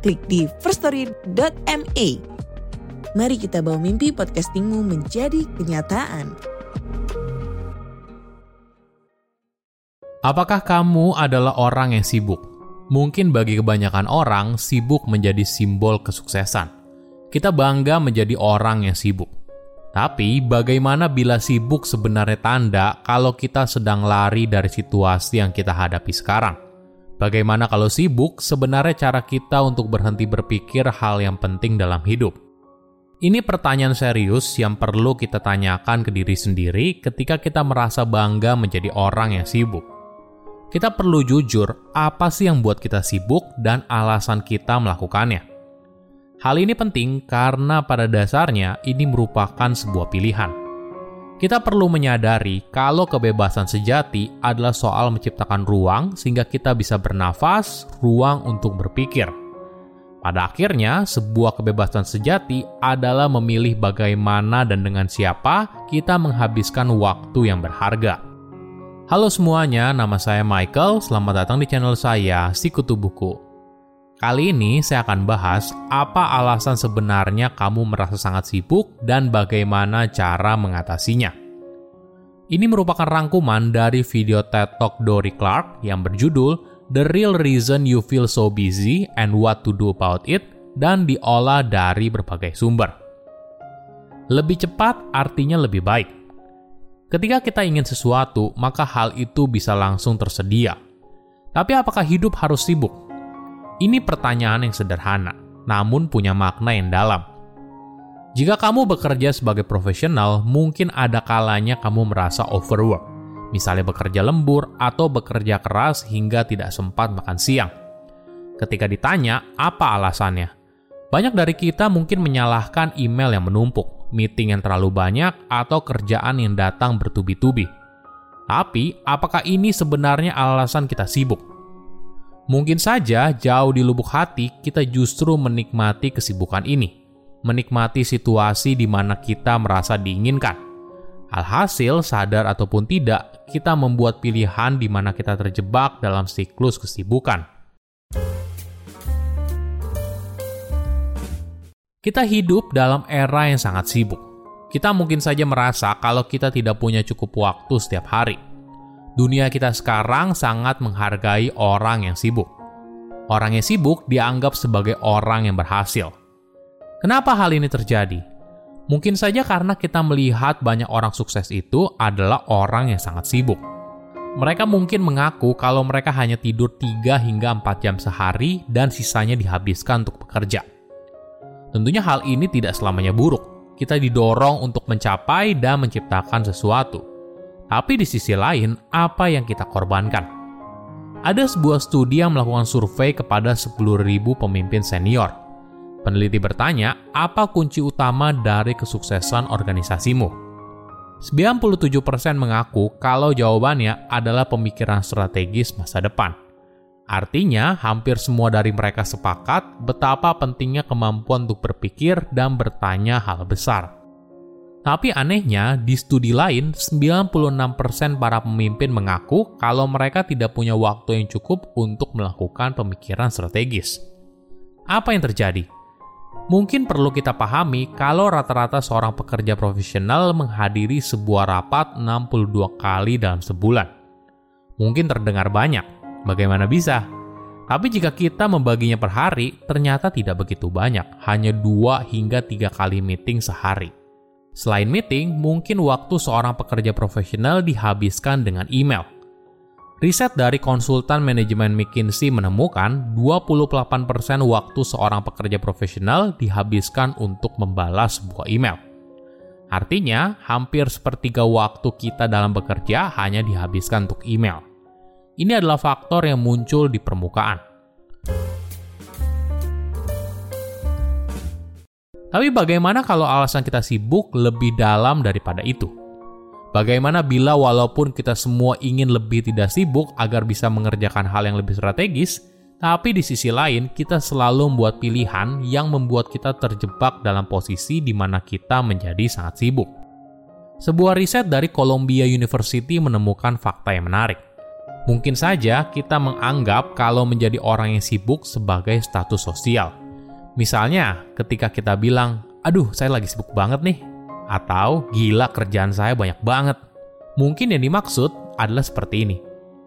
klik di firststory.me. Mari kita bawa mimpi podcastingmu menjadi kenyataan. Apakah kamu adalah orang yang sibuk? Mungkin bagi kebanyakan orang, sibuk menjadi simbol kesuksesan. Kita bangga menjadi orang yang sibuk. Tapi, bagaimana bila sibuk sebenarnya tanda kalau kita sedang lari dari situasi yang kita hadapi sekarang? Bagaimana kalau sibuk sebenarnya cara kita untuk berhenti berpikir hal yang penting dalam hidup? Ini pertanyaan serius yang perlu kita tanyakan ke diri sendiri ketika kita merasa bangga menjadi orang yang sibuk. Kita perlu jujur, apa sih yang buat kita sibuk dan alasan kita melakukannya. Hal ini penting karena pada dasarnya ini merupakan sebuah pilihan kita perlu menyadari kalau kebebasan sejati adalah soal menciptakan ruang sehingga kita bisa bernafas, ruang untuk berpikir. Pada akhirnya, sebuah kebebasan sejati adalah memilih bagaimana dan dengan siapa kita menghabiskan waktu yang berharga. Halo semuanya, nama saya Michael. Selamat datang di channel saya, Sikutu Buku. Kali ini saya akan bahas apa alasan sebenarnya kamu merasa sangat sibuk dan bagaimana cara mengatasinya. Ini merupakan rangkuman dari video TED Talk Dory Clark yang berjudul The Real Reason You Feel So Busy and What to Do About It dan diolah dari berbagai sumber. Lebih cepat artinya lebih baik. Ketika kita ingin sesuatu, maka hal itu bisa langsung tersedia. Tapi apakah hidup harus sibuk? Ini pertanyaan yang sederhana, namun punya makna yang dalam. Jika kamu bekerja sebagai profesional, mungkin ada kalanya kamu merasa overwork, misalnya bekerja lembur atau bekerja keras hingga tidak sempat makan siang. Ketika ditanya apa alasannya, banyak dari kita mungkin menyalahkan email yang menumpuk, meeting yang terlalu banyak, atau kerjaan yang datang bertubi-tubi. Tapi, apakah ini sebenarnya alasan kita sibuk? Mungkin saja jauh di lubuk hati kita justru menikmati kesibukan ini, menikmati situasi di mana kita merasa diinginkan. Alhasil, sadar ataupun tidak, kita membuat pilihan di mana kita terjebak dalam siklus kesibukan. Kita hidup dalam era yang sangat sibuk. Kita mungkin saja merasa kalau kita tidak punya cukup waktu setiap hari dunia kita sekarang sangat menghargai orang yang sibuk. Orang yang sibuk dianggap sebagai orang yang berhasil. Kenapa hal ini terjadi? Mungkin saja karena kita melihat banyak orang sukses itu adalah orang yang sangat sibuk. Mereka mungkin mengaku kalau mereka hanya tidur 3 hingga 4 jam sehari dan sisanya dihabiskan untuk bekerja. Tentunya hal ini tidak selamanya buruk. Kita didorong untuk mencapai dan menciptakan sesuatu. Tapi di sisi lain, apa yang kita korbankan? Ada sebuah studi yang melakukan survei kepada 10.000 pemimpin senior. Peneliti bertanya, apa kunci utama dari kesuksesan organisasimu? 97% mengaku kalau jawabannya adalah pemikiran strategis masa depan. Artinya, hampir semua dari mereka sepakat betapa pentingnya kemampuan untuk berpikir dan bertanya hal besar. Tapi anehnya, di studi lain, 96% para pemimpin mengaku kalau mereka tidak punya waktu yang cukup untuk melakukan pemikiran strategis. Apa yang terjadi? Mungkin perlu kita pahami kalau rata-rata seorang pekerja profesional menghadiri sebuah rapat 62 kali dalam sebulan. Mungkin terdengar banyak, bagaimana bisa? Tapi jika kita membaginya per hari, ternyata tidak begitu banyak, hanya 2 hingga 3 kali meeting sehari. Selain meeting, mungkin waktu seorang pekerja profesional dihabiskan dengan email. Riset dari konsultan manajemen McKinsey menemukan 28% waktu seorang pekerja profesional dihabiskan untuk membalas sebuah email. Artinya, hampir sepertiga waktu kita dalam bekerja hanya dihabiskan untuk email. Ini adalah faktor yang muncul di permukaan. Tapi bagaimana kalau alasan kita sibuk lebih dalam daripada itu? Bagaimana bila walaupun kita semua ingin lebih tidak sibuk agar bisa mengerjakan hal yang lebih strategis, tapi di sisi lain kita selalu membuat pilihan yang membuat kita terjebak dalam posisi di mana kita menjadi sangat sibuk. Sebuah riset dari Columbia University menemukan fakta yang menarik. Mungkin saja kita menganggap kalau menjadi orang yang sibuk sebagai status sosial. Misalnya, ketika kita bilang, "Aduh, saya lagi sibuk banget nih," atau gila kerjaan saya banyak banget. Mungkin yang dimaksud adalah seperti ini.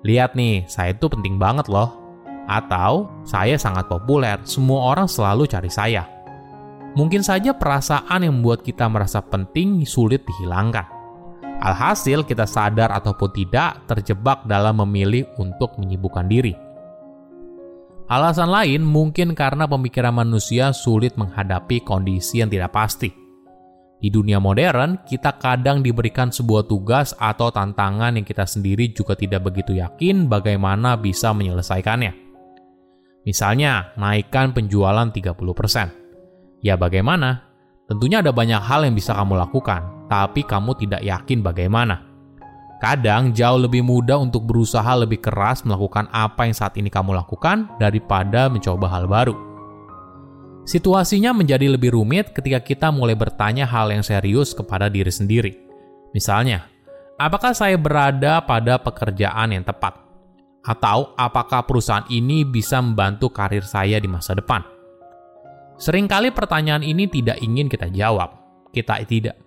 Lihat nih, saya itu penting banget loh. Atau saya sangat populer, semua orang selalu cari saya. Mungkin saja perasaan yang membuat kita merasa penting sulit dihilangkan. Alhasil kita sadar ataupun tidak terjebak dalam memilih untuk menyibukkan diri. Alasan lain mungkin karena pemikiran manusia sulit menghadapi kondisi yang tidak pasti. Di dunia modern, kita kadang diberikan sebuah tugas atau tantangan yang kita sendiri juga tidak begitu yakin bagaimana bisa menyelesaikannya. Misalnya, naikkan penjualan 30%. Ya bagaimana? Tentunya ada banyak hal yang bisa kamu lakukan, tapi kamu tidak yakin bagaimana. Kadang jauh lebih mudah untuk berusaha lebih keras melakukan apa yang saat ini kamu lakukan daripada mencoba hal baru. Situasinya menjadi lebih rumit ketika kita mulai bertanya hal yang serius kepada diri sendiri. Misalnya, apakah saya berada pada pekerjaan yang tepat? Atau apakah perusahaan ini bisa membantu karir saya di masa depan? Seringkali pertanyaan ini tidak ingin kita jawab. Kita tidak.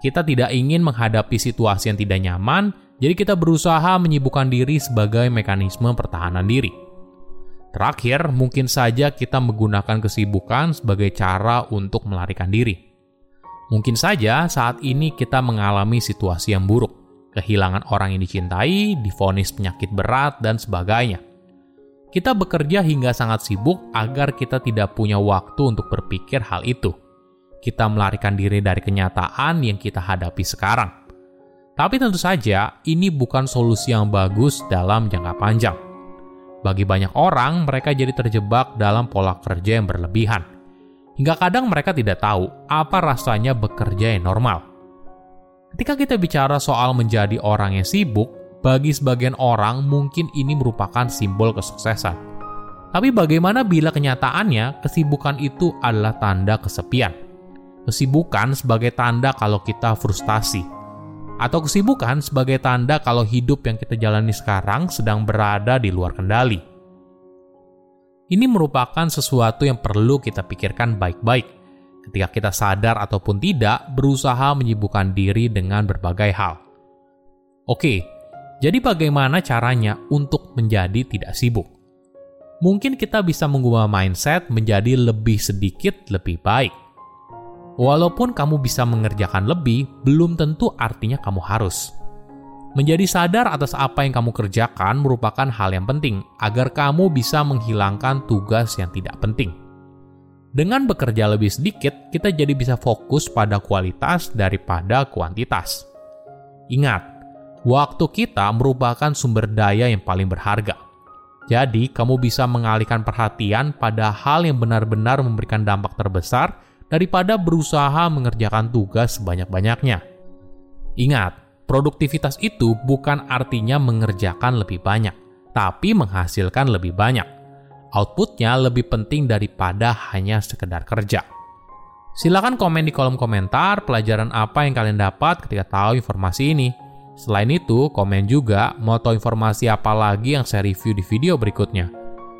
Kita tidak ingin menghadapi situasi yang tidak nyaman, jadi kita berusaha menyibukkan diri sebagai mekanisme pertahanan diri. Terakhir, mungkin saja kita menggunakan kesibukan sebagai cara untuk melarikan diri. Mungkin saja saat ini kita mengalami situasi yang buruk, kehilangan orang yang dicintai, difonis penyakit berat, dan sebagainya. Kita bekerja hingga sangat sibuk agar kita tidak punya waktu untuk berpikir hal itu. Kita melarikan diri dari kenyataan yang kita hadapi sekarang. Tapi tentu saja, ini bukan solusi yang bagus dalam jangka panjang bagi banyak orang, mereka jadi terjebak dalam pola kerja yang berlebihan. Hingga kadang mereka tidak tahu apa rasanya bekerja yang normal. Ketika kita bicara soal menjadi orang yang sibuk, bagi sebagian orang mungkin ini merupakan simbol kesuksesan. Tapi bagaimana bila kenyataannya kesibukan itu adalah tanda kesepian? Kesibukan sebagai tanda kalau kita frustasi, atau kesibukan sebagai tanda kalau hidup yang kita jalani sekarang sedang berada di luar kendali. Ini merupakan sesuatu yang perlu kita pikirkan baik-baik ketika kita sadar ataupun tidak berusaha menyibukkan diri dengan berbagai hal. Oke, jadi bagaimana caranya untuk menjadi tidak sibuk? Mungkin kita bisa mengubah mindset menjadi lebih sedikit lebih baik Walaupun kamu bisa mengerjakan lebih, belum tentu artinya kamu harus. Menjadi sadar atas apa yang kamu kerjakan merupakan hal yang penting agar kamu bisa menghilangkan tugas yang tidak penting. Dengan bekerja lebih sedikit, kita jadi bisa fokus pada kualitas daripada kuantitas. Ingat, waktu kita merupakan sumber daya yang paling berharga. Jadi, kamu bisa mengalihkan perhatian pada hal yang benar-benar memberikan dampak terbesar daripada berusaha mengerjakan tugas sebanyak-banyaknya. Ingat, produktivitas itu bukan artinya mengerjakan lebih banyak, tapi menghasilkan lebih banyak. Outputnya lebih penting daripada hanya sekedar kerja. Silakan komen di kolom komentar pelajaran apa yang kalian dapat ketika tahu informasi ini. Selain itu, komen juga mau tahu informasi apa lagi yang saya review di video berikutnya.